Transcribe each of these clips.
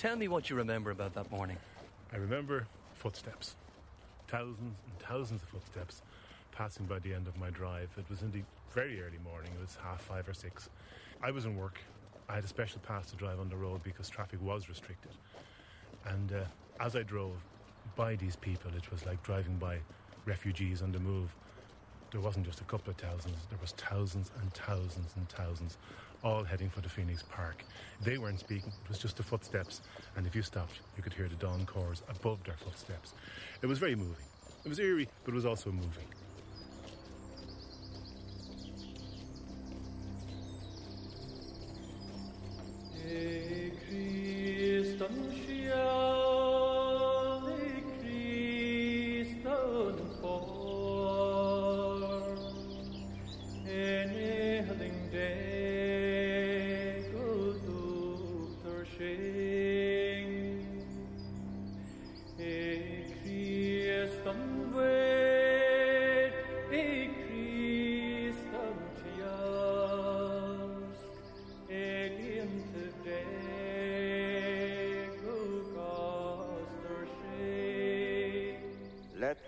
Tell me what you remember about that morning. I remember footsteps. Thousands and thousands of footsteps passing by the end of my drive. It was indeed very early morning, it was half five or six. I was in work. I had a special pass to drive on the road because traffic was restricted. And uh, as I drove by these people, it was like driving by refugees on the move. There wasn't just a couple of thousands, there was thousands and thousands and thousands, all heading for the Phoenix Park. They weren't speaking, it was just the footsteps, and if you stopped, you could hear the dawn chorus above their footsteps. It was very moving. It was eerie, but it was also moving.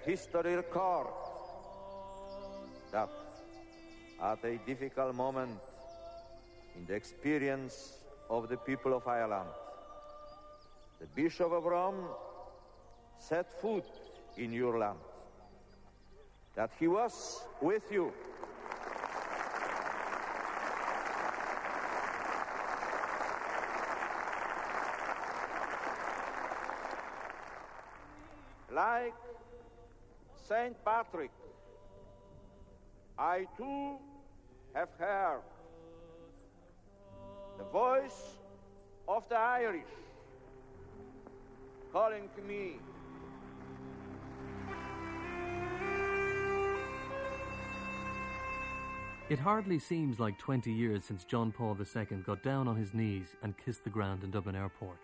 History records that at a difficult moment in the experience of the people of Ireland, the Bishop of Rome set foot in your land, that he was with you. Like Saint Patrick, I too have heard the voice of the Irish calling to me. It hardly seems like 20 years since John Paul II got down on his knees and kissed the ground in Dublin Airport.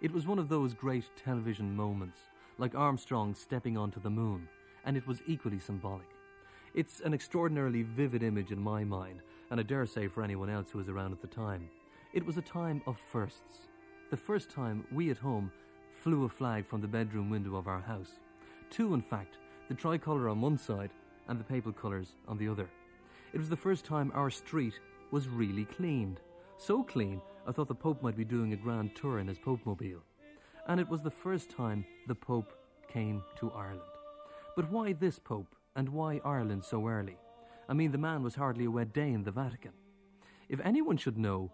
It was one of those great television moments, like Armstrong stepping onto the moon and it was equally symbolic. It's an extraordinarily vivid image in my mind, and I dare say for anyone else who was around at the time. It was a time of firsts. The first time we at home flew a flag from the bedroom window of our house. Two, in fact, the tricolour on one side and the papal colours on the other. It was the first time our street was really cleaned. So clean, I thought the Pope might be doing a grand tour in his Pope mobile. And it was the first time the Pope came to Ireland. But why this Pope, and why Ireland so early? I mean, the man was hardly a wet day in the Vatican. If anyone should know,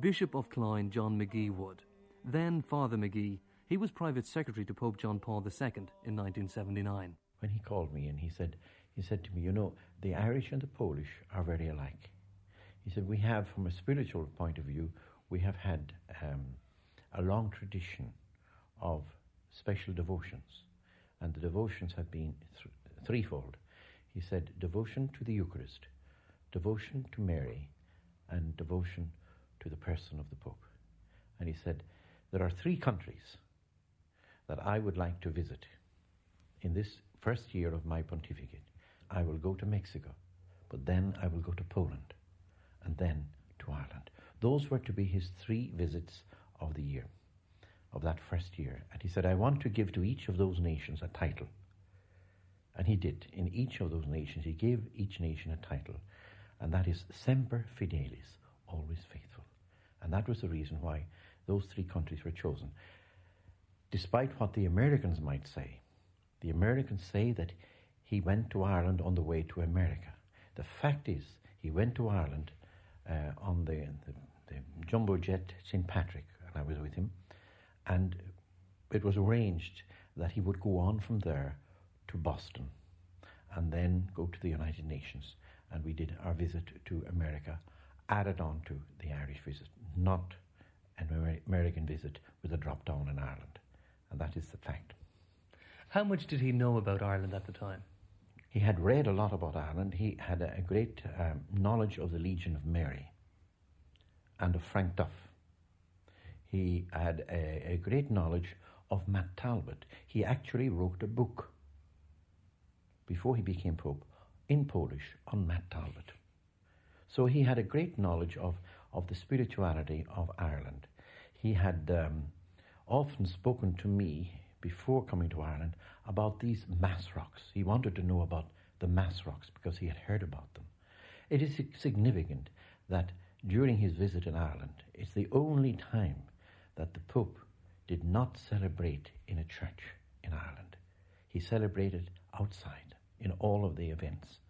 Bishop of Cloyne John Magee would. Then Father Magee, he was private secretary to Pope John Paul II in 1979. When he called me and he said, he said to me, you know, the Irish and the Polish are very alike. He said, we have, from a spiritual point of view, we have had um, a long tradition of special devotions and the devotions have been th- threefold. He said devotion to the Eucharist, devotion to Mary, and devotion to the person of the Pope. And he said, There are three countries that I would like to visit in this first year of my pontificate. I will go to Mexico, but then I will go to Poland, and then to Ireland. Those were to be his three visits of the year of that first year. And he said, I want to give to each of those nations a title. And he did. In each of those nations, he gave each nation a title. And that is Semper Fidelis, always faithful. And that was the reason why those three countries were chosen. Despite what the Americans might say, the Americans say that he went to Ireland on the way to America. The fact is, he went to Ireland uh, on the, the, the jumbo jet St. Patrick, and I was with him and it was arranged that he would go on from there to Boston and then go to the United Nations. And we did our visit to America, added on to the Irish visit, not an American visit with a drop down in Ireland. And that is the fact. How much did he know about Ireland at the time? He had read a lot about Ireland. He had a great um, knowledge of the Legion of Mary and of Frank Duff he had a, a great knowledge of Matt Talbot. He actually wrote a book before he became Pope in Polish on Matt Talbot. So he had a great knowledge of, of the spirituality of Ireland. He had um, often spoken to me before coming to Ireland about these mass rocks. He wanted to know about the mass rocks because he had heard about them. It is significant that during his visit in Ireland, it's the only time that the Pope did not celebrate in a church in Ireland. He celebrated outside in all of the events.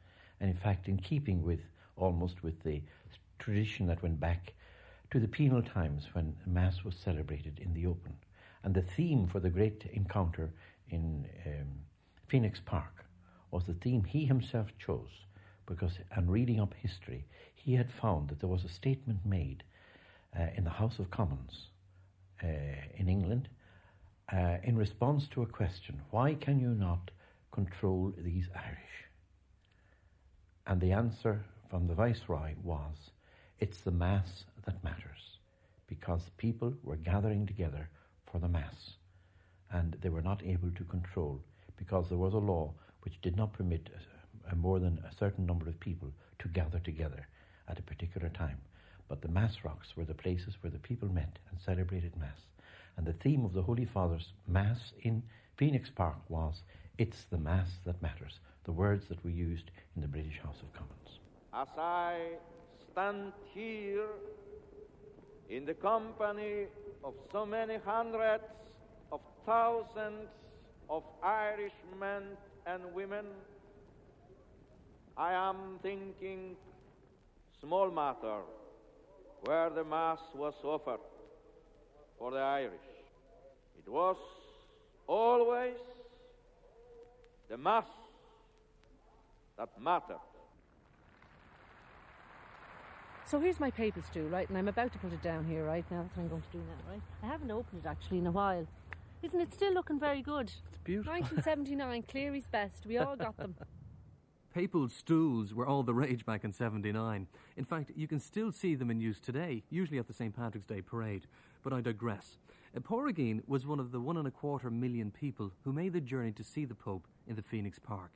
And in fact, in keeping with almost with the tradition that went back to the penal times when Mass was celebrated in the open. And the theme for the great encounter in um, Phoenix Park was the theme he himself chose because, on reading up history, he had found that there was a statement made uh, in the House of Commons uh, in England uh, in response to a question why can you not control these Irish? And the answer from the Viceroy was it's the Mass that matters because people were gathering together for the Mass and they were not able to control because there was a law which did not permit a, a more than a certain number of people to gather together at a particular time. But the Mass rocks were the places where the people met and celebrated Mass. And the theme of the Holy Father's Mass in Phoenix Park was, It's the Mass that matters, the words that we used in the British House of Commons. As I stand here in the company of so many hundreds of thousands of Irish men and women, I am thinking small matter where the Mass was offered for the Irish. It was always the Mass that mattered. So here's my papal stool, right? And I'm about to put it down here, right? Now that's what I'm going to do now, right? I haven't opened it actually in a while. Isn't it still looking very good? It's beautiful. 1979, Clery's best. We all got them. Papal stools were all the rage back in 79. In fact, you can still see them in use today, usually at the St. Patrick's Day parade. But I digress. Porrageen was one of the one and a quarter million people who made the journey to see the Pope in the Phoenix Park.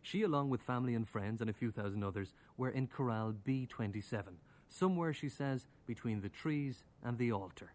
She, along with family and friends and a few thousand others, were in Corral B27, somewhere, she says, between the trees and the altar.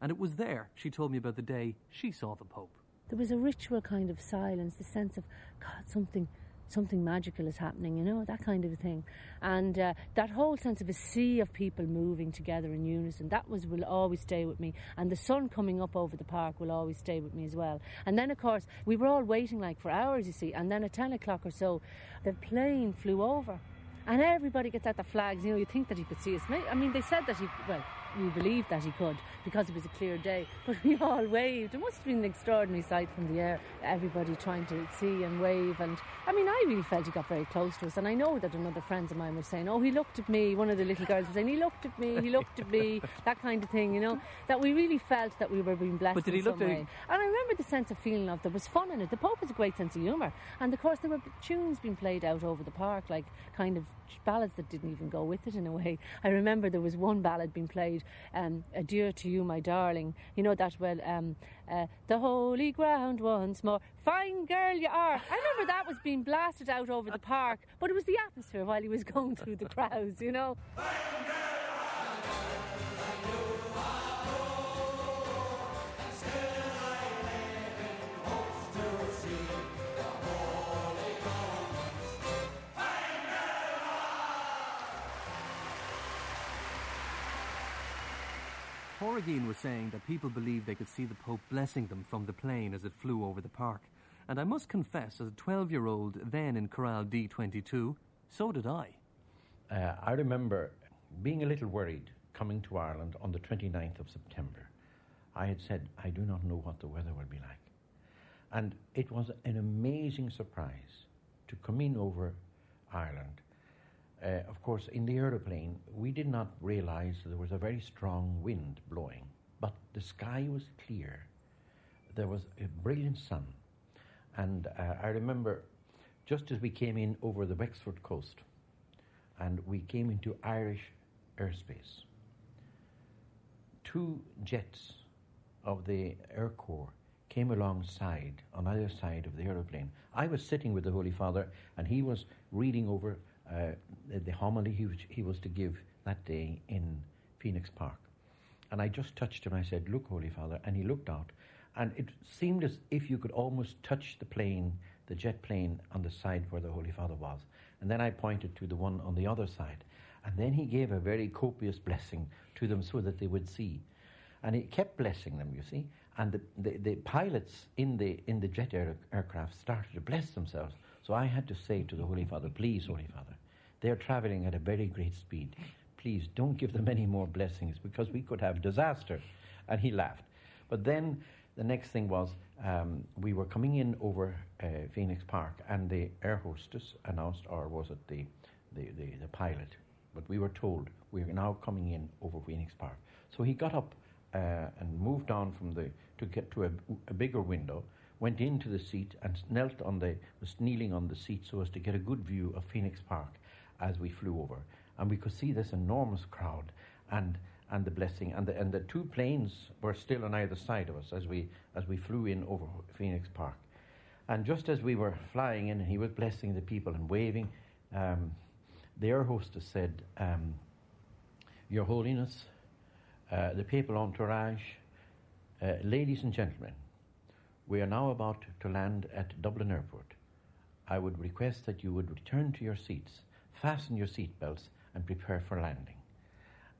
And it was there she told me about the day she saw the Pope. There was a ritual kind of silence, the sense of, God, something something magical is happening, you know, that kind of a thing. And uh, that whole sense of a sea of people moving together in unison, that was will always stay with me. And the sun coming up over the park will always stay with me as well. And then, of course, we were all waiting like for hours, you see. And then at 10 o'clock or so, the plane flew over. And everybody gets out the flags, you know, you think that he could see us. I mean, they said that he, well, we believed that he could because it was a clear day. But we all waved. It must have been an extraordinary sight from the air. Everybody trying to see and wave. And I mean, I really felt he got very close to us. And I know that another friends of mine were saying, "Oh, he looked at me." One of the little girls was saying, "He looked at me. He looked at me." that kind of thing, you know. That we really felt that we were being blessed. But did he look at-. And I remember the sense of feeling of there was fun in it. The Pope has a great sense of humour, and of course there were tunes being played out over the park, like kind of ballads that didn't even go with it in a way. I remember there was one ballad being played, um, "Adieu to you, my darling." You know that well, um, uh, the holy ground once more. Fine girl you are. I remember that was being blasted out over the park, but it was the atmosphere while he was going through the crowds. You know. Porrageen was saying that people believed they could see the Pope blessing them from the plane as it flew over the park. And I must confess, as a 12 year old then in Corral D22, so did I. Uh, I remember being a little worried coming to Ireland on the 29th of September. I had said, I do not know what the weather will be like. And it was an amazing surprise to come in over Ireland. Uh, of course, in the aeroplane, we did not realize there was a very strong wind blowing, but the sky was clear. There was a brilliant sun. And uh, I remember just as we came in over the Wexford coast, and we came into Irish airspace. Two jets of the Air Corps came alongside on either side of the aeroplane. I was sitting with the Holy Father, and he was reading over uh, the, the homily he was, he was to give that day in Phoenix Park. And I just touched him. I said, Look, Holy Father. And he looked out. And it seemed as if you could almost touch the plane, the jet plane, on the side where the Holy Father was. And then I pointed to the one on the other side. And then he gave a very copious blessing to them so that they would see. And he kept blessing them, you see. And the, the, the pilots in the, in the jet air, aircraft started to bless themselves. So I had to say to the Holy Father, Please, Holy Father, they're traveling at a very great speed. Please don't give them any more blessings because we could have disaster. And he laughed. But then the next thing was um, we were coming in over uh, Phoenix Park, and the air hostess announced, or was it the, the, the, the pilot? But we were told we are now coming in over Phoenix Park. So he got up uh, and moved on from the to get to a, a, bigger window, went into the seat and knelt on the was kneeling on the seat so as to get a good view of Phoenix Park as we flew over, and we could see this enormous crowd and and the blessing and the and the two planes were still on either side of us as we as we flew in over Phoenix Park, and just as we were flying in, he was blessing the people and waving. Um, the air hostess said, um, Your Holiness, uh, the papal entourage, uh, ladies and gentlemen, we are now about to land at Dublin Airport. I would request that you would return to your seats, fasten your seatbelts, and prepare for landing.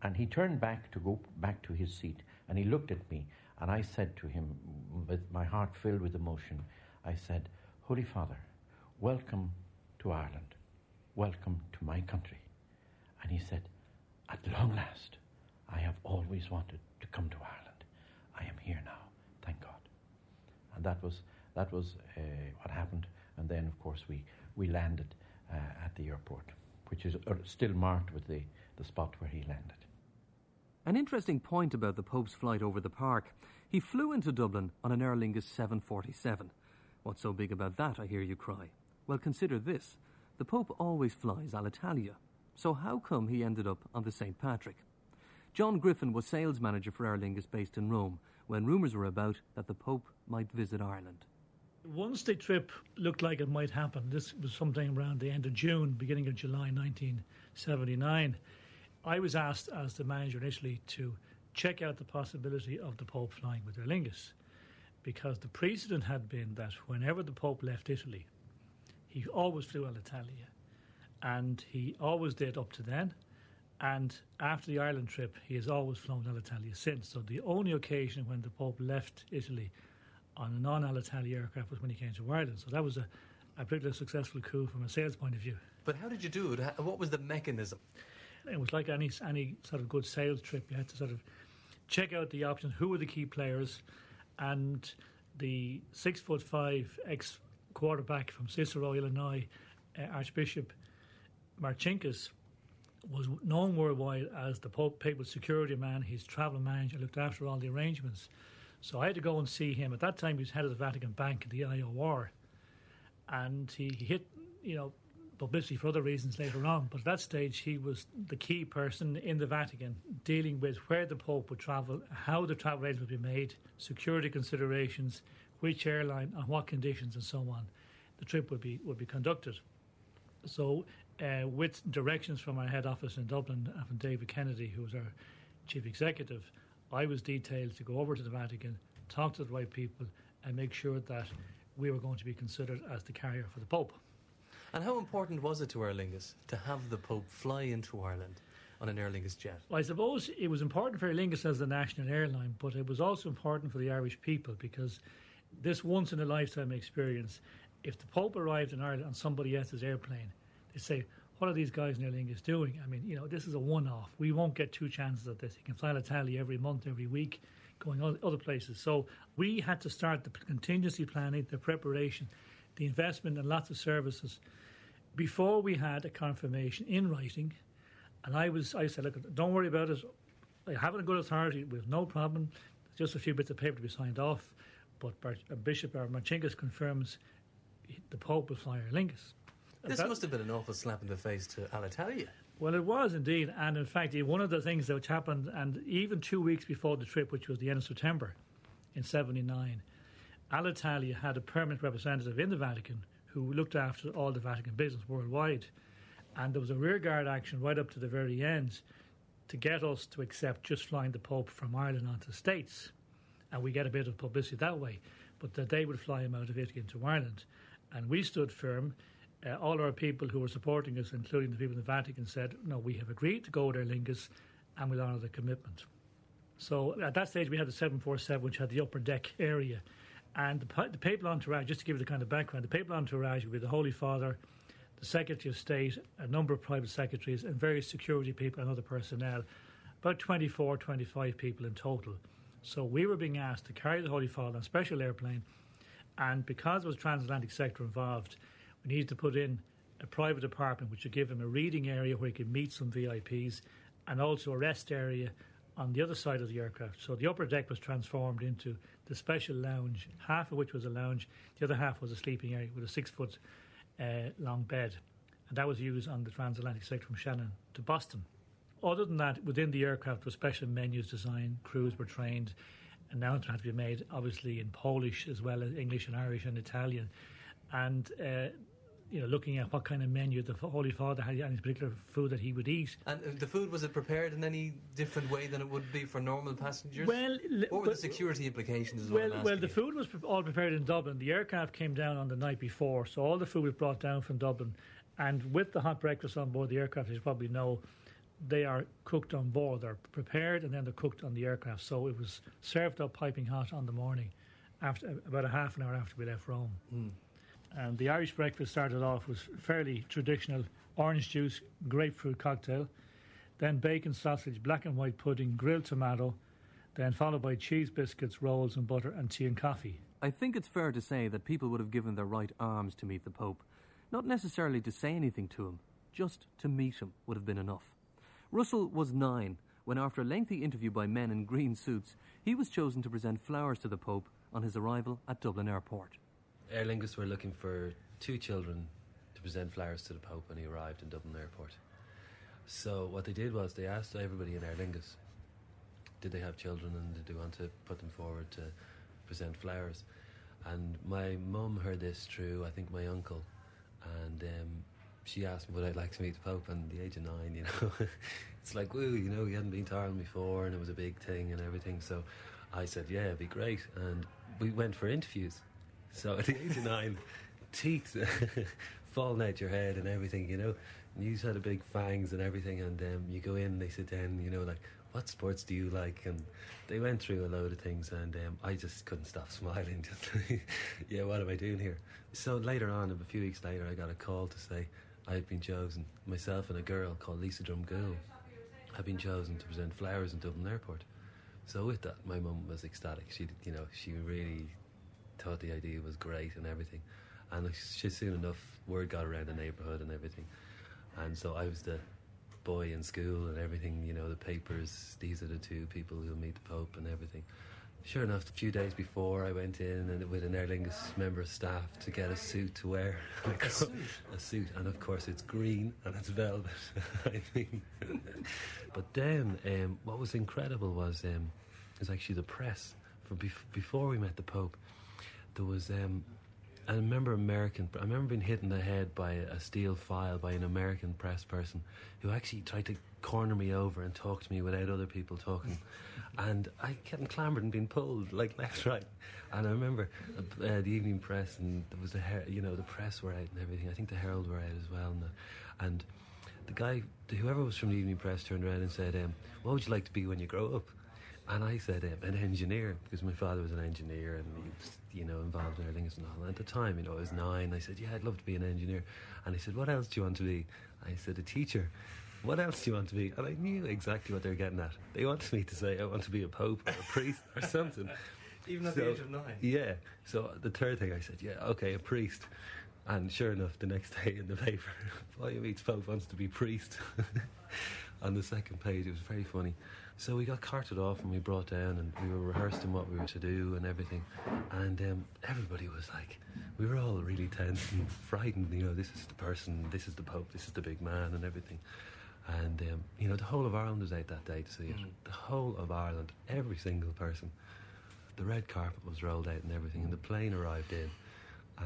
And he turned back to go back to his seat, and he looked at me, and I said to him, with my heart filled with emotion, I said, Holy Father, welcome to Ireland. Welcome to my country. And he said, At long last, I have always wanted to come to Ireland. I am here now, thank God. And that was, that was uh, what happened. And then, of course, we, we landed uh, at the airport, which is uh, still marked with the, the spot where he landed. An interesting point about the Pope's flight over the park. He flew into Dublin on an Aer Lingus 747. What's so big about that, I hear you cry? Well, consider this. The Pope always flies Alitalia. So how come he ended up on the St. Patrick? John Griffin was sales manager for Aer Lingus based in Rome when rumours were about that the Pope might visit Ireland. Once the trip looked like it might happen, this was sometime around the end of June, beginning of July 1979, I was asked as the manager initially to check out the possibility of the Pope flying with Aer Lingus because the precedent had been that whenever the Pope left Italy, he always flew Alitalia, and he always did up to then. And after the Ireland trip, he has always flown Alitalia since. So the only occasion when the Pope left Italy on a non Alitalia aircraft was when he came to Ireland. So that was a, a particularly successful coup from a sales point of view. But how did you do it? What was the mechanism? It was like any any sort of good sales trip. You had to sort of check out the options. Who were the key players? And the six foot five ex quarterback from Cicero, Illinois, uh, Archbishop Marcinkus, was known worldwide as the Pope papal security man. His travel manager looked after all the arrangements. So I had to go and see him. At that time, he was head of the Vatican Bank, the IOR, and he hit, you know, publicity for other reasons later on. But at that stage, he was the key person in the Vatican dealing with where the Pope would travel, how the travel arrangements would be made, security considerations, which airline, on what conditions, and so on, the trip would be would be conducted. So, uh, with directions from our head office in Dublin, uh, from David Kennedy, who was our chief executive, I was detailed to go over to the Vatican, talk to the right people, and make sure that we were going to be considered as the carrier for the Pope. And how important was it to Aer Lingus to have the Pope fly into Ireland? on an Aer Lingus jet? Well, I suppose it was important for Aer Lingus as the national airline, but it was also important for the Irish people because this once in a lifetime experience. If the Pope arrived in Ireland on somebody else's airplane, say, "What are these guys in Aer Lingus doing?" I mean, you know, this is a one-off. We won't get two chances at this. He can fly Italy every month, every week, going other places. So we had to start the contingency planning, the preparation, the investment, and lots of services before we had a confirmation in writing. And I was, I said, look, don't worry about it. I have a good authority. We have no problem. Just a few bits of paper to be signed off but uh, Bishop Marcinkus confirms the Pope will fly Aer Lingus. This that, must have been an awful slap in the face to Alitalia. Well, it was indeed, and in fact, one of the things that happened, and even two weeks before the trip, which was the end of September in '79, Alitalia had a permanent representative in the Vatican who looked after all the Vatican business worldwide, and there was a rearguard action right up to the very end to get us to accept just flying the Pope from Ireland onto the States. And we get a bit of publicity that way. But that they would fly him out of Italy into Ireland. And we stood firm. Uh, all our people who were supporting us, including the people in the Vatican, said, no, we have agreed to go with Aer Lingus and we'll honour the commitment. So at that stage, we had the 747, which had the upper deck area. And the, the papal entourage, just to give you the kind of background, the papal entourage would be the Holy Father, the Secretary of State, a number of private secretaries, and various security people and other personnel, about 24, 25 people in total. So we were being asked to carry the Holy Father on a special airplane, and because there was transatlantic sector involved, we needed to put in a private apartment which would give him a reading area where he could meet some VIPs, and also a rest area on the other side of the aircraft. So the upper deck was transformed into the special lounge, half of which was a lounge, the other half was a sleeping area with a six foot uh, long bed. And that was used on the transatlantic sector from Shannon to Boston. Other than that, within the aircraft were special menus designed, crews were trained, announcements had to be made, obviously in Polish as well as English and Irish and Italian. And uh, you know, looking at what kind of menu the Holy Father had, any particular food that he would eat. And uh, the food was it prepared in any different way than it would be for normal passengers? Well, what were the security implications? well, well, the food was all prepared in Dublin. The aircraft came down on the night before, so all the food was brought down from Dublin. And with the hot breakfast on board the aircraft, as you probably know, they are cooked on board. They're prepared and then they're cooked on the aircraft. So it was served up piping hot on the morning, after about a half an hour after we left Rome. Mm. And the Irish breakfast started off was fairly traditional: orange juice, grapefruit cocktail, then bacon sausage, black and white pudding, grilled tomato, then followed by cheese biscuits, rolls and butter, and tea and coffee. I think it's fair to say that people would have given their right arms to meet the Pope, not necessarily to say anything to him, just to meet him would have been enough. Russell was nine when, after a lengthy interview by men in green suits, he was chosen to present flowers to the Pope on his arrival at Dublin Airport. Aer Lingus were looking for two children to present flowers to the Pope when he arrived in Dublin Airport. So what they did was they asked everybody in Aer Lingus, did they have children and did they want to put them forward to present flowers? And my mum heard this through, I think, my uncle, and um, she asked me would I like to meet the Pope. And the age of nine, you know, it's like woo, you know, he hadn't been to Ireland before, and it was a big thing and everything. So I said, yeah, it'd be great, and we went for interviews. So at the age of nine, teeth falling out your head and everything, you know. And you had a big fangs and everything, and um, you go in, they sit down, you know, like, what sports do you like? And they went through a load of things, and um, I just couldn't stop smiling. Just, yeah, what am I doing here? So later on, a few weeks later, I got a call to say I had been chosen, myself and a girl called Lisa Drumgoole, had been chosen to present flowers in Dublin Airport. So with that, my mum was ecstatic. She, you know, she really thought the idea was great and everything. And she, soon enough, word got around the neighbourhood and everything. And so I was the boy in school and everything, you know, the papers, these are the two people who'll meet the Pope and everything. Sure enough, a few days before I went in and with an Aer Lingus member of staff to get a suit to wear. A suit? a suit, and of course it's green and it's velvet. I mean, but then um, what was incredible was um, was actually the press. For bef- before we met the Pope, there was um, I remember American. I remember being hit in the head by a steel file by an American press person who actually tried to corner me over and talk to me without other people talking, and I getting clambered and being pulled like left, right. And I remember uh, the evening press, and there was the her- you know the press were out and everything. I think the Herald were out as well, and the, and the guy, whoever was from the evening press, turned around and said, um, "What would you like to be when you grow up?" And I said, um, an engineer, because my father was an engineer and he was, you know, involved in things and all. And at the time, you know, I was nine. I said, yeah, I'd love to be an engineer. And he said, what else do you want to be? I said, a teacher. What else do you want to be? And I knew exactly what they were getting at. They wanted me to say, I want to be a pope or a priest or something. Even at so, the age of nine? Yeah. So the third thing I said, yeah, okay, a priest. And sure enough, the next day in the paper, William Meets Pope wants to be priest. On the second page, it was very funny. So we got carted off and we brought down and we were rehearsing what we were to do and everything. And um, everybody was like, we were all really tense and frightened. You know, this is the person, this is the Pope, this is the big man and everything. And, um, you know, the whole of Ireland was out that day to see it. Mm. The whole of Ireland, every single person. The red carpet was rolled out and everything, and the plane arrived in.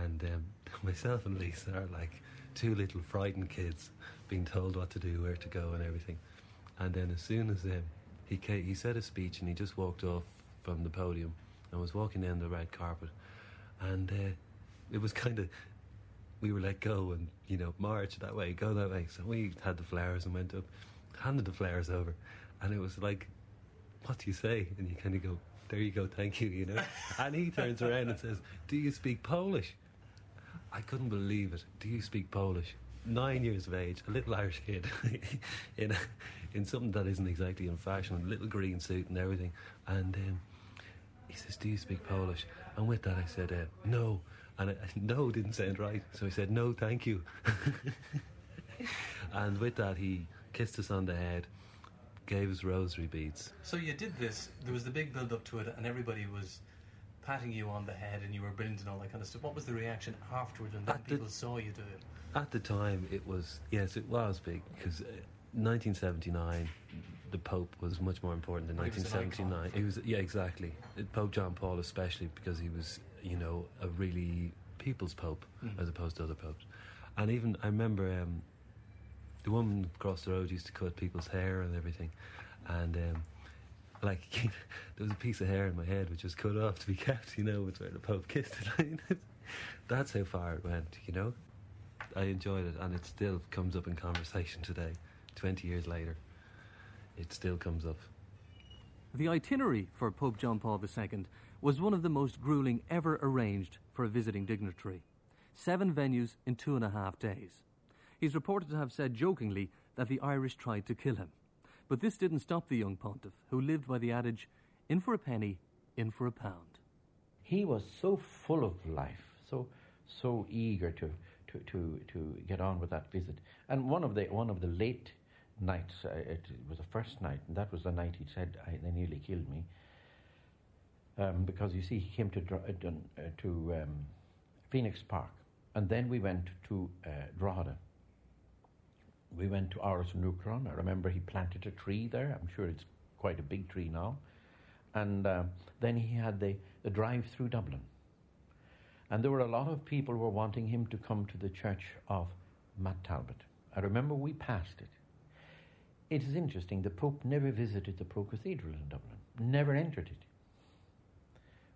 And um, myself and Lisa are like two little frightened kids being told what to do, where to go, and everything. And then as soon as um, he came, he said a speech and he just walked off from the podium and was walking down the red carpet, and uh, it was kind of we were let go and you know march that way, go that way. So we had the flowers and went up, handed the flowers over, and it was like, what do you say? And you kind of go, there you go, thank you, you know. and he turns around and says, do you speak Polish? I couldn't believe it. Do you speak Polish? Nine years of age, a little Irish kid, in a, in something that isn't exactly in fashion, a little green suit and everything. And um, he says, "Do you speak Polish?" And with that, I said, uh, "No." And I, no didn't sound right, so I said, "No, thank you." and with that, he kissed us on the head, gave us rosary beads. So you did this. There was the big build up to it, and everybody was patting you on the head, and you were brilliant and all that kind of stuff. What was the reaction afterwards when then At the- people saw you do it? At the time, it was yes, it was big because uh, 1979, the Pope was much more important than Well, he was an 1979. He was yeah, exactly. Uh, Pope John Paul, especially because he was you know a really people's Pope Mm. as opposed to other popes. And even I remember um, the woman across the road used to cut people's hair and everything, and. Um, like there was a piece of hair in my head which was cut off to be kept, you know, it's where the Pope kissed it. That's how far it went, you know. I enjoyed it, and it still comes up in conversation today, 20 years later. It still comes up. The itinerary for Pope John Paul II was one of the most grueling ever arranged for a visiting dignitary. Seven venues in two and a half days. He's reported to have said jokingly that the Irish tried to kill him. But this didn't stop the young pontiff, who lived by the adage, in for a penny, in for a pound. he was so full of life, so so eager to to to, to get on with that visit. And one of the one of the late nights, uh, it was the first night, and that was the night he said they nearly killed me. Um, because you see, he came to uh, uh, to um, Phoenix Park, and then we went to uh, Drogheda. We went to Áras an Uachtaráin. I remember he planted a tree there. I'm sure it's quite a big tree now. And um, then he had the, the drive through Dublin. And there were a lot of people who were wanting him to come to the church of Matt Talbot. I remember we passed it. It is interesting, the Pope never visited the Pro Cathedral in Dublin, never entered it.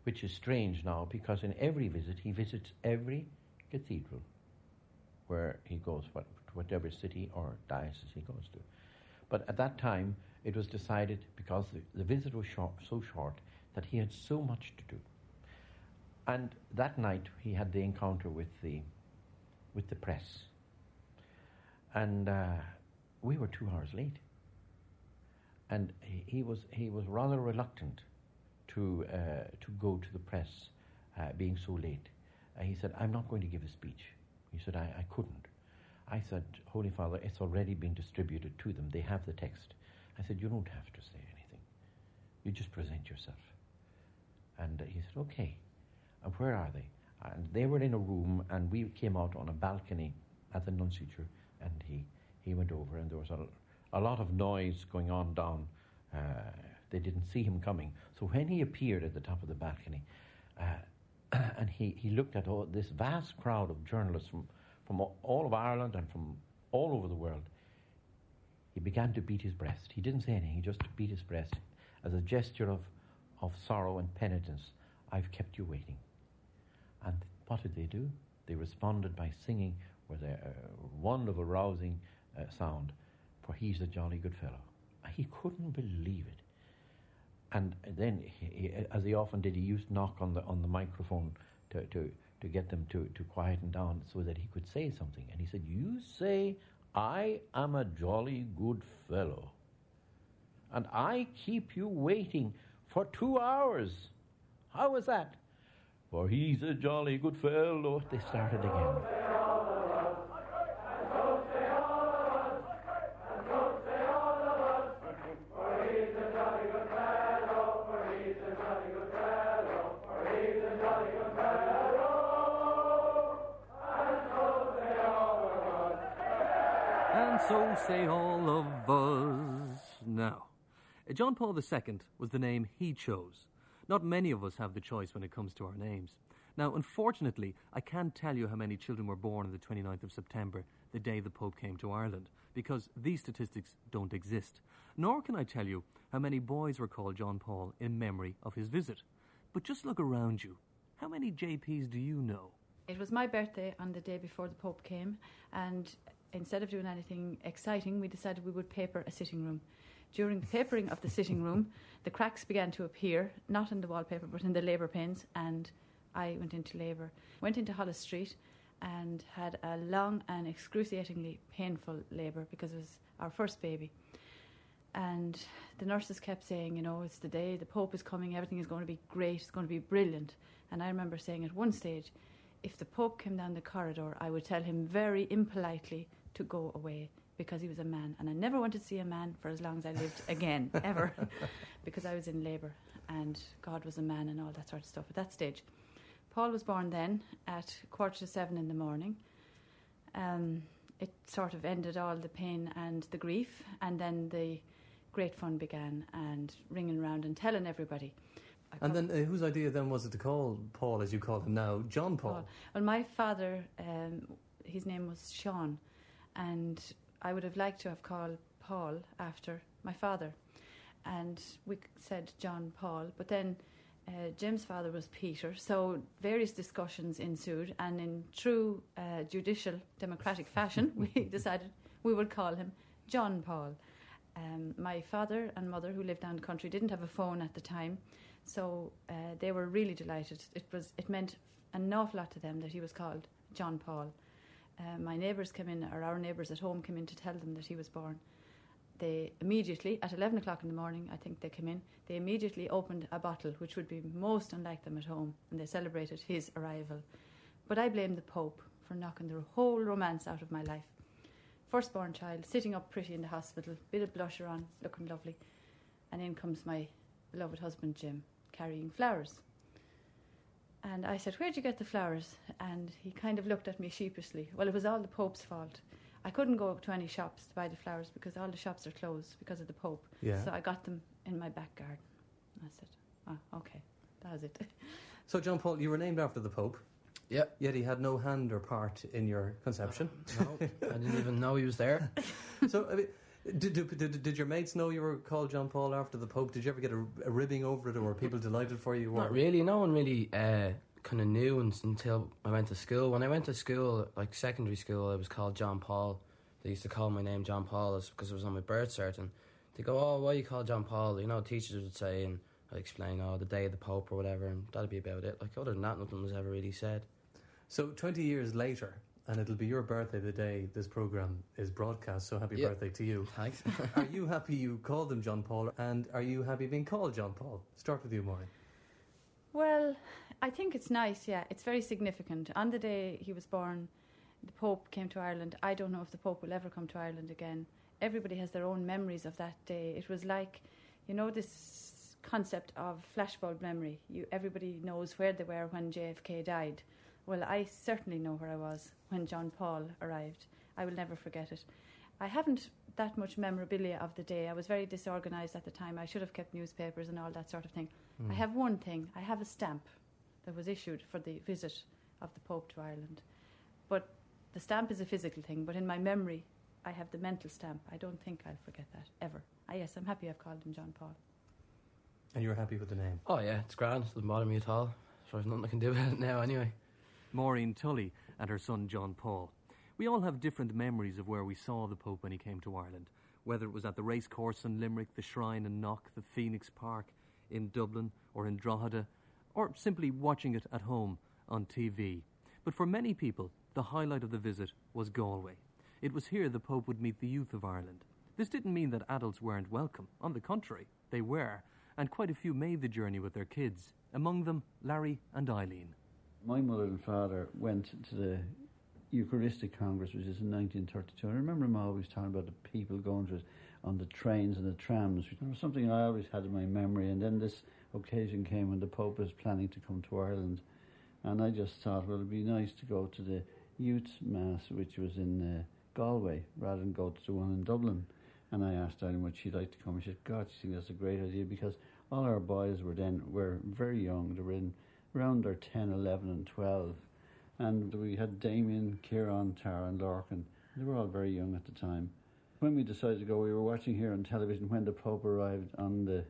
Which is strange now because in every visit he visits every cathedral where he goes, what, whatever city or diocese he goes to. But at that time, it was decided because the, the visit was short, so short that he had so much to do. And that night, he had the encounter with the with the press, and uh, we were two hours late. And he, he was he was rather reluctant to uh, to go to the press, uh, being so late. Uh, he said, "I'm not going to give a speech." He said, "I, I couldn't." I said, Holy Father, it's already been distributed to them. They have the text. I said, You don't have to say anything. You just present yourself. And he said, Okay. And where are they? And they were in a room, and we came out on a balcony at the nunciature, and he, he went over, and there was a, a lot of noise going on down. Uh, they didn't see him coming. So when he appeared at the top of the balcony, uh, and he, he looked at all this vast crowd of journalists from, from all of Ireland and from all over the world, he began to beat his breast. He didn't say anything, he just beat his breast as a gesture of, of sorrow and penitence. I've kept you waiting. And what did they do? They responded by singing with a, wonderful, rousing uh, sound, for he's a jolly good fellow. He couldn't believe it. And then, he, he, as he often did, he used to knock on the, on the microphone to, to, to get them to, to quieten down so that he could say something. And he said, You say, I am a jolly good fellow. And I keep you waiting for two hours. How was that? For he's a jolly good fellow. They started again. So say all of us. Now, John Paul II was the name he chose. Not many of us have the choice when it comes to our names. Now, unfortunately, I can't tell you how many children were born on the 29th of September, the day the Pope came to Ireland, because these statistics don't exist. Nor can I tell you how many boys were called John Paul in memory of his visit. But just look around you. How many JPs do you know? It was my birthday on the day before the Pope came, and instead of doing anything exciting, we decided we would paper a sitting room. During the papering of the sitting room, the cracks began to appear, not in the wallpaper but in the labour pains, and I went into labour. Went into Holles Street and had a long and excruciatingly painful labour because it was our first baby. And the nurses kept saying, you know, it's the day, the Pope is coming, everything is going to be great, it's going to be brilliant. And I remember saying at one stage, if the Pope came down the corridor, I would tell him very impolitely to go away because he was a man. And I never wanted to see a man for as long as I lived again, ever, because I was in labour and God was a man and all that sort of stuff at that stage. Paul was born then at quarter to seven in the morning. Um, it sort of ended all the pain and the grief, and then the great fun began and ringing around and telling everybody. And then uh, whose idea then was it to call Paul, as you call him now, John Paul? Paul. Well, my father, um, his name was Sean, and I would have liked to have called Paul after my father. And we said John Paul, but then uh, Jim's father was Peter, so various discussions ensued, and in true uh, judicial democratic fashion, we decided we would call him John Paul. Um, my father and mother, who lived down the country, didn't have a phone at the time, so uh, they were really delighted. It was it meant an awful lot to them that he was called John Paul. Uh, my neighbours came in, or our neighbours at home came in to tell them that he was born. They immediately, at 11 o'clock in the morning, I think they came in, they immediately opened a bottle, which would be most unlike them at home, and they celebrated his arrival. But I blame the Pope for knocking the whole romance out of my life. Firstborn child, sitting up pretty in the hospital, bit of blusher on, looking lovely, and in comes my beloved husband Jim, carrying flowers. And I said, Where'd you get the flowers? And he kind of looked at me sheepishly. Well, it was all the Pope's fault. I couldn't go to any shops to buy the flowers because all the shops are closed because of the Pope. Yeah. So I got them in my back garden. I said, Oh, okay, that was it. So, John Paul, you were named after the Pope, Yep. yet he had no hand or part in your conception. No, I didn't even know he was there. so, I mean, did, did, did, did your mates know you were called John Paul after the Pope? Did you ever get a, a ribbing over it, or were people delighted for you? Not really. No one really uh, kind of knew until I went to school. When I went to school, like secondary school, I was called John Paul. They used to call my name John Paul because it was on my birth cert. And they go, "Oh, why you call John Paul?" You know, teachers would say, and I'd explain, "Oh, the day of the Pope or whatever," and that'd be about it. Like other than that, nothing was ever really said. So, 20 years later, and it'll be your birthday the day this programme is broadcast, so happy Yeah. birthday to you. Thanks. are you happy you called him John Paul, and are you happy being called John Paul? Start with you, Maureen. Well, I think it's nice, yeah. It's very significant. On the day he was born, the Pope came to Ireland. I don't know if the Pope will ever come to Ireland again. Everybody has their own memories of that day. It was like, you know, this concept of flashbulb memory. You, everybody knows where they were when JFK died. Well, I certainly know where I was when John Paul arrived. I will never forget it. I haven't that much memorabilia of the day. I was very disorganized at the time. I should have kept newspapers and all that sort of thing. I have one thing. I have a stamp that was issued for the visit of the Pope to Ireland. But the stamp is a physical thing, but in my memory, I have the mental stamp. I don't think I'll forget that, ever. Ah, yes, I'm happy I've called him John Paul. And you're happy with the name? oh yeah, it's grand. It doesn't bother me at all. So there's nothing I can do about it now anyway. Maureen Tully and her son John Paul. We all have different memories of where we saw the Pope when he came to Ireland, whether it was at the racecourse in Limerick, the shrine in Knock, the Phoenix Park in Dublin, or in Drogheda, or simply watching it at home on TV. But for many people, the highlight of the visit was Galway. It was here the Pope would meet the youth of Ireland. This didn't mean that adults weren't welcome. On the contrary, they were, and quite a few made the journey with their kids, among them Larry and Eileen. My mother and father went to the Eucharistic Congress, which is in 1932. And I remember him always talking about the people going to it on the trains and the trams. It was something I always had in my memory. And then this occasion came when the Pope was planning to come to Ireland. And I just thought, well, it'd be nice to go to the youth mass, which was in uh, Galway, rather than go to the one in Dublin. And I asked Eileen would she like to come. She said, God, she think that's a great idea because all our boys were then were very young. They were in around our 10, 11, and 12. And we had Damien, Kieran, Tara, and Larkin. They were all very young at the time. When we decided to go, we were watching here on television when the Pope arrived on the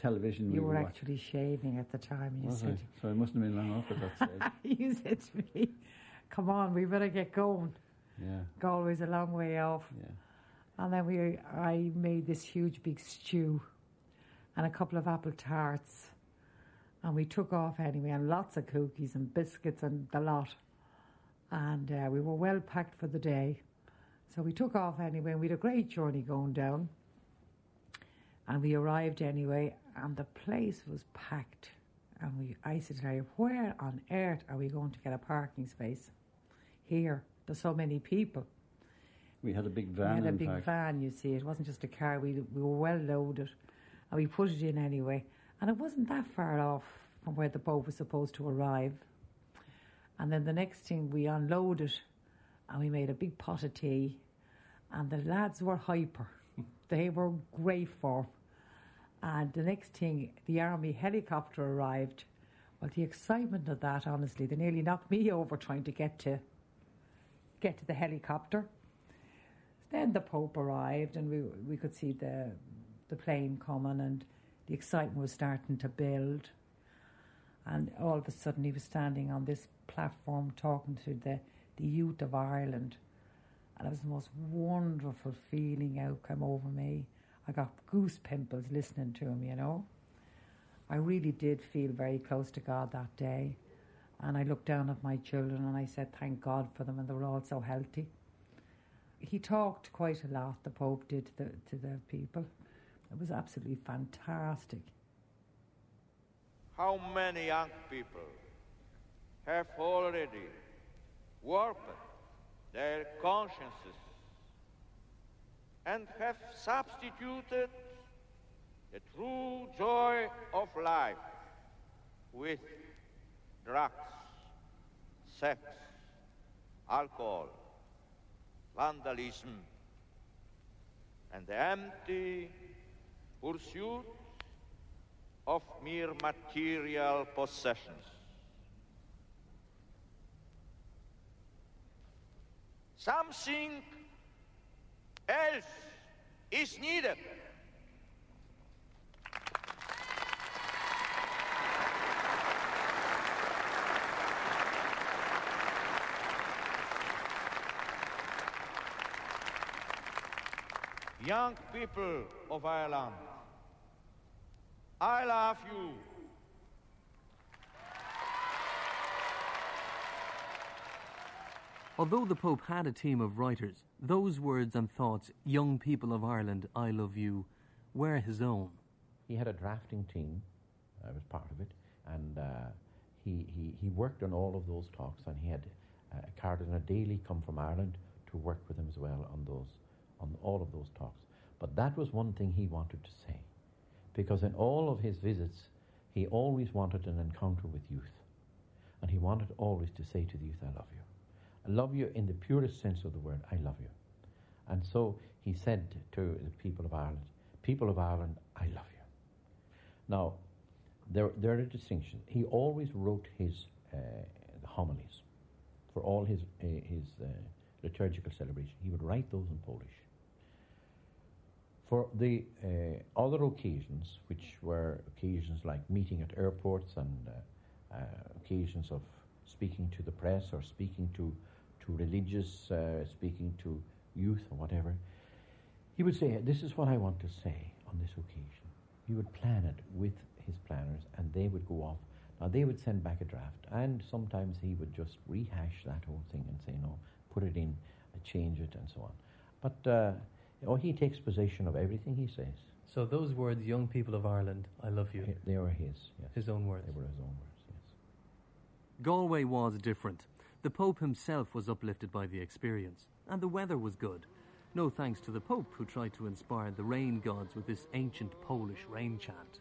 television. You we were watching. actually shaving at the time. You Was said, I? So I mustn't have been long off at that stage. you said to me, "Come on, we better get going." Yeah. Galway's a long way off. Yeah. And then we, I made this huge big stew, and a couple of apple tarts, and we took off anyway, and lots of cookies and biscuits and the lot, and uh, we were well packed for the day. So we took off anyway, and we had a great journey going down. And we arrived anyway, and the place was packed. And we, I said to her, where on earth are we going to get a parking space? Here, there's so many people. We had a big van. we had a big fact. van, you see. It wasn't just a car. We, we were well loaded. And we put it in anyway. And it wasn't that far off from where the boat was supposed to arrive. And then the next thing, we unloaded and we made a big pot of tea. And the lads were hyper. they were great form. And the next thing, the army helicopter arrived. Well, the excitement of that, honestly, they nearly knocked me over trying to get to get to the helicopter. Then the Pope arrived, and we we could see the the plane coming, and the excitement was starting to build. And all of a sudden, he was standing on this platform talking to the the youth of Ireland, and it was the most wonderful feeling out come over me. I got goose pimples listening to him, you know. I really did feel very close to God that day. And I looked down at my children and I said, Thank God for them, and they were all so healthy. He talked quite a lot, the Pope did to the, to the people. It was absolutely fantastic. How many young people have already warped their consciences and have substituted the true joy of life with drugs, sex, alcohol, vandalism, and the empty pursuit of mere material possessions. Something else is needed. Young people of Ireland, I love you. Although the Pope had a team of writers, those words and thoughts, young people of Ireland, I love you, were his own. He had a drafting team. I was part of it, and uh, he, he he worked on all of those talks. And he had uh, Cardinal Daly come from Ireland to work with him as well on those on all of those talks. But that was one thing he wanted to say, because in all of his visits, he always wanted an encounter with youth, and he wanted always to say to the youth, "I love you." I love you in the purest sense of the word. I love you. And so he said to the people of Ireland, People of Ireland, I love you. Now, there, there are distinctions. He always wrote his uh, homilies for all his, uh, his uh, liturgical celebration. He would write those in Polish. For the uh, other occasions, which were occasions like meeting at airports and uh, uh, occasions of speaking to the press or speaking to, to religious, uh, speaking to youth or whatever, he would say, This is what I want to say on this occasion. He would plan it with his planners and they would go off. Now, they would send back a draft, and sometimes he would just rehash that whole thing and say, No, put it in, uh, change it, and so on. But uh, oh, he takes possession of everything he says. So those words, young people of Ireland, I love you, They were his, yes. his own words. They were his own words, yes. Galway was different. The Pope himself was uplifted by the experience, and the weather was good. No thanks to the Pope, who tried to inspire the rain gods with this ancient Polish rain chant.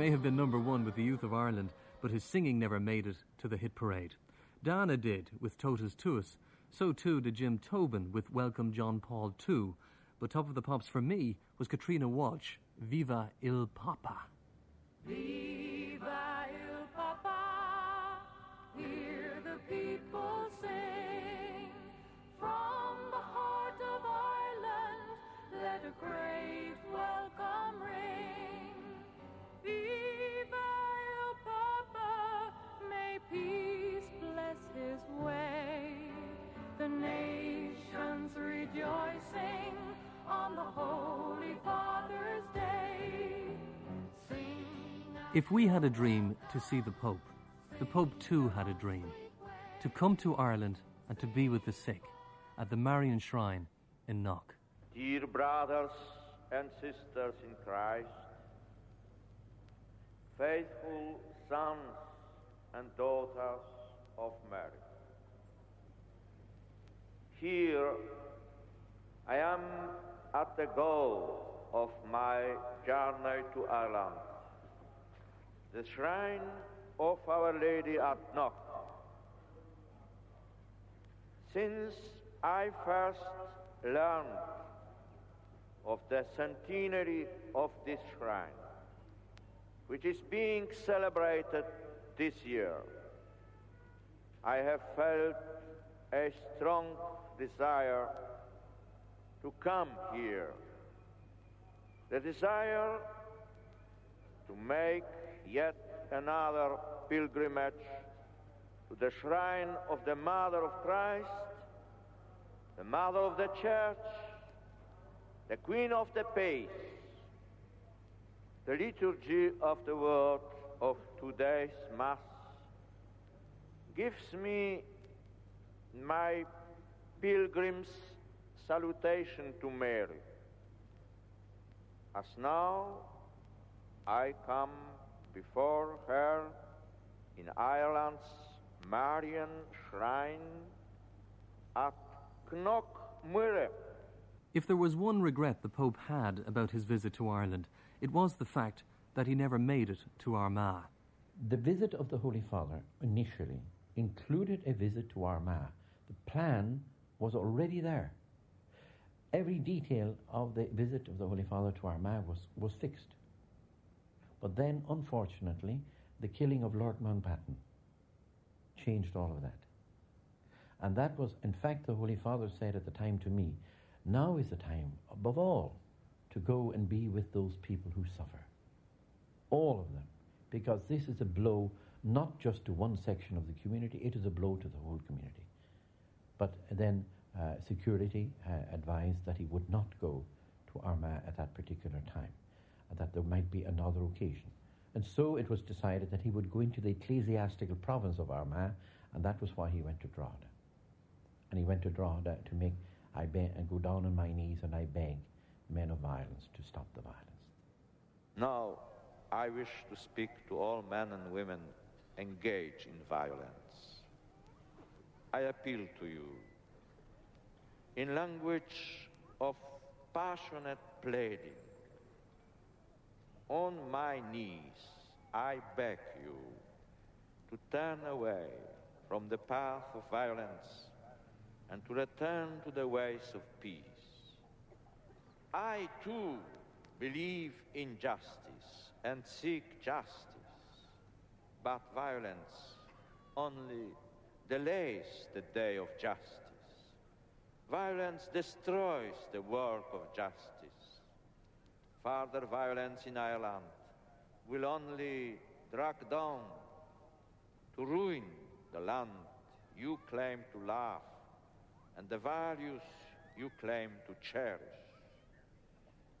May have been number one with the youth of Ireland, but his singing never made it to the hit parade. Dana did with Totus Tuus. So too did Jim Tobin with Welcome John Paul II. But top of the pops for me was Katrina Walsh, Viva il Papa. Viva il Papa, hear the people nations rejoicing on the Holy Father's Day. Sing If we had a dream to see the Pope, the Pope too had a dream to come to Ireland and to be with the sick at the Marian Shrine in Knock. Dear brothers and sisters in Christ, faithful sons and daughters of Mary, here I am at the goal of my journey to Ireland, the shrine of Our Lady at Knock. Since I first learned of the centenary of this shrine, which is being celebrated this year, I have felt a strong desire to come here. The desire to make yet another pilgrimage to the shrine of the Mother of Christ, the Mother of the Church, the Queen of the Peace. The liturgy of the word of today's Mass gives me my pilgrim's salutation to Mary. As now I come before her in Ireland's Marian shrine at Cnoc Mhuire. If there was one regret the Pope had about his visit to Ireland, it was the fact that he never made it to Armagh. The visit of the Holy Father initially included a visit to Armagh. The plan was already there. Every detail of the visit of the Holy Father to Armagh was, was fixed. But then, unfortunately, the killing of Lord Mountbatten changed all of that. And that was, in fact, the Holy Father said at the time to me, now is the time, above all, to go and be with those people who suffer. All of them. Because this is a blow not just to one section of the community, it is a blow to the whole community. But then uh, security uh, advised that he would not go to Armagh at that particular time, and that there might be another occasion. And so it was decided that he would go into the ecclesiastical province of Armagh, and that was why he went to Drogheda. And he went to Drogheda to make, I beg, and go down on my knees and I beg men of violence to stop the violence. Now, I wish to speak to all men and women engaged in violence. I appeal to you in language of passionate pleading. On my knees, I beg you to turn away from the path of violence and to return to the ways of peace. I too believe in justice and seek justice, but violence only delays the day of justice. Violence destroys the work of justice. Further violence in Ireland will only drag down to ruin the land you claim to love and the values you claim to cherish.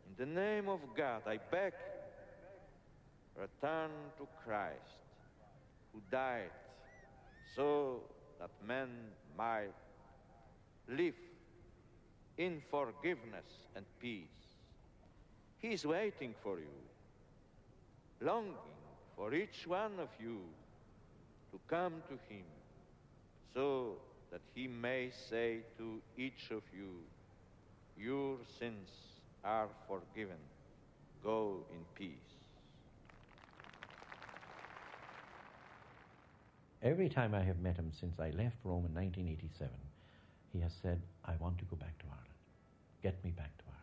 In the name of God, I beg, return to Christ, who died so that men might live in forgiveness and peace. He is waiting for you, longing for each one of you to come to him so that he may say to each of you, Your sins are forgiven. Go in peace. Every time I have met him since I left Rome in 1987, he has said, I want to go back to Ireland. Get me back to Ireland.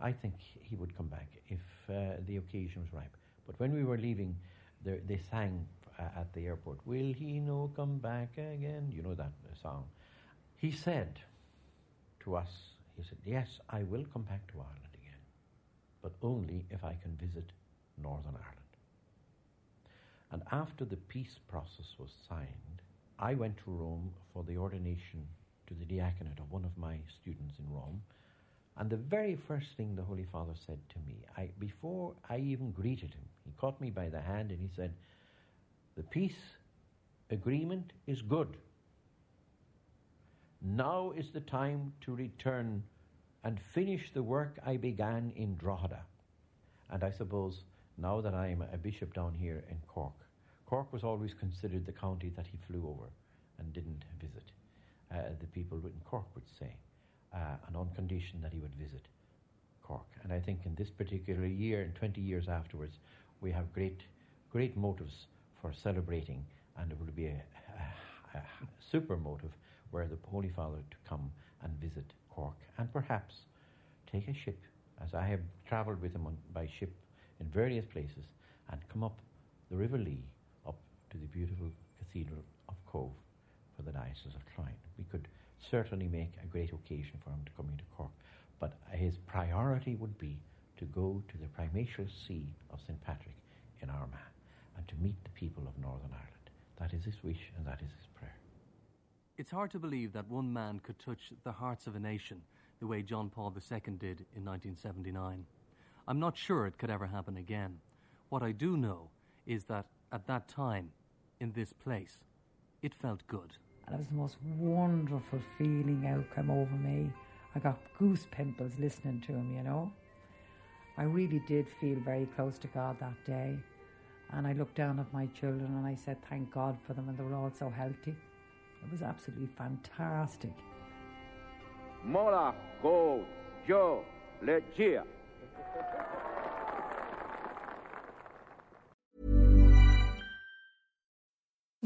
I think he would come back if uh, the occasion was ripe. But when we were leaving, they, they sang uh, at the airport, Will he no come back again? You know that uh, song. He said to us, he said, Yes, I will come back to Ireland again, but only if I can visit Northern Ireland. And after the peace process was signed, I went to Rome for the ordination to the diaconate of one of my students in Rome. And the very first thing the Holy Father said to me, I, before I even greeted him, he caught me by the hand and he said, The peace agreement is good. Now is the time to return and finish the work I began in Drogheda. And I suppose now that I'm a bishop down here in Cork, Cork was always considered the county that he flew over and didn't visit. Uh, the people in Cork would say, uh, and on condition that he would visit Cork. And I think in this particular year and 20 years afterwards, we have great, great motives for celebrating, and it will be a, a, a super motive were the Holy Father to come and visit Cork and perhaps take a ship, as I have travelled with him on, by ship in various places, and come up the River Lee up to the beautiful Cathedral of Cobh for the Diocese of Cloyne. We could certainly make a great occasion for him to come into Cork, but his priority would be to go to the primatial see of St. Patrick in Armagh and to meet the people of Northern Ireland. That is his wish and that is his prayer. It's hard to believe that one man could touch the hearts of a nation the way John Paul II did in 1979. I'm not sure it could ever happen again. What I do know is that at that time, in this place, it felt good. And it was the most wonderful feeling out come over me. I got goose pimples listening to him, you know. I really did feel very close to God that day. And I looked down at my children and I said, thank God for them, and they were all so healthy. It was absolutely fantastic. Moladh, go, deo, Legia.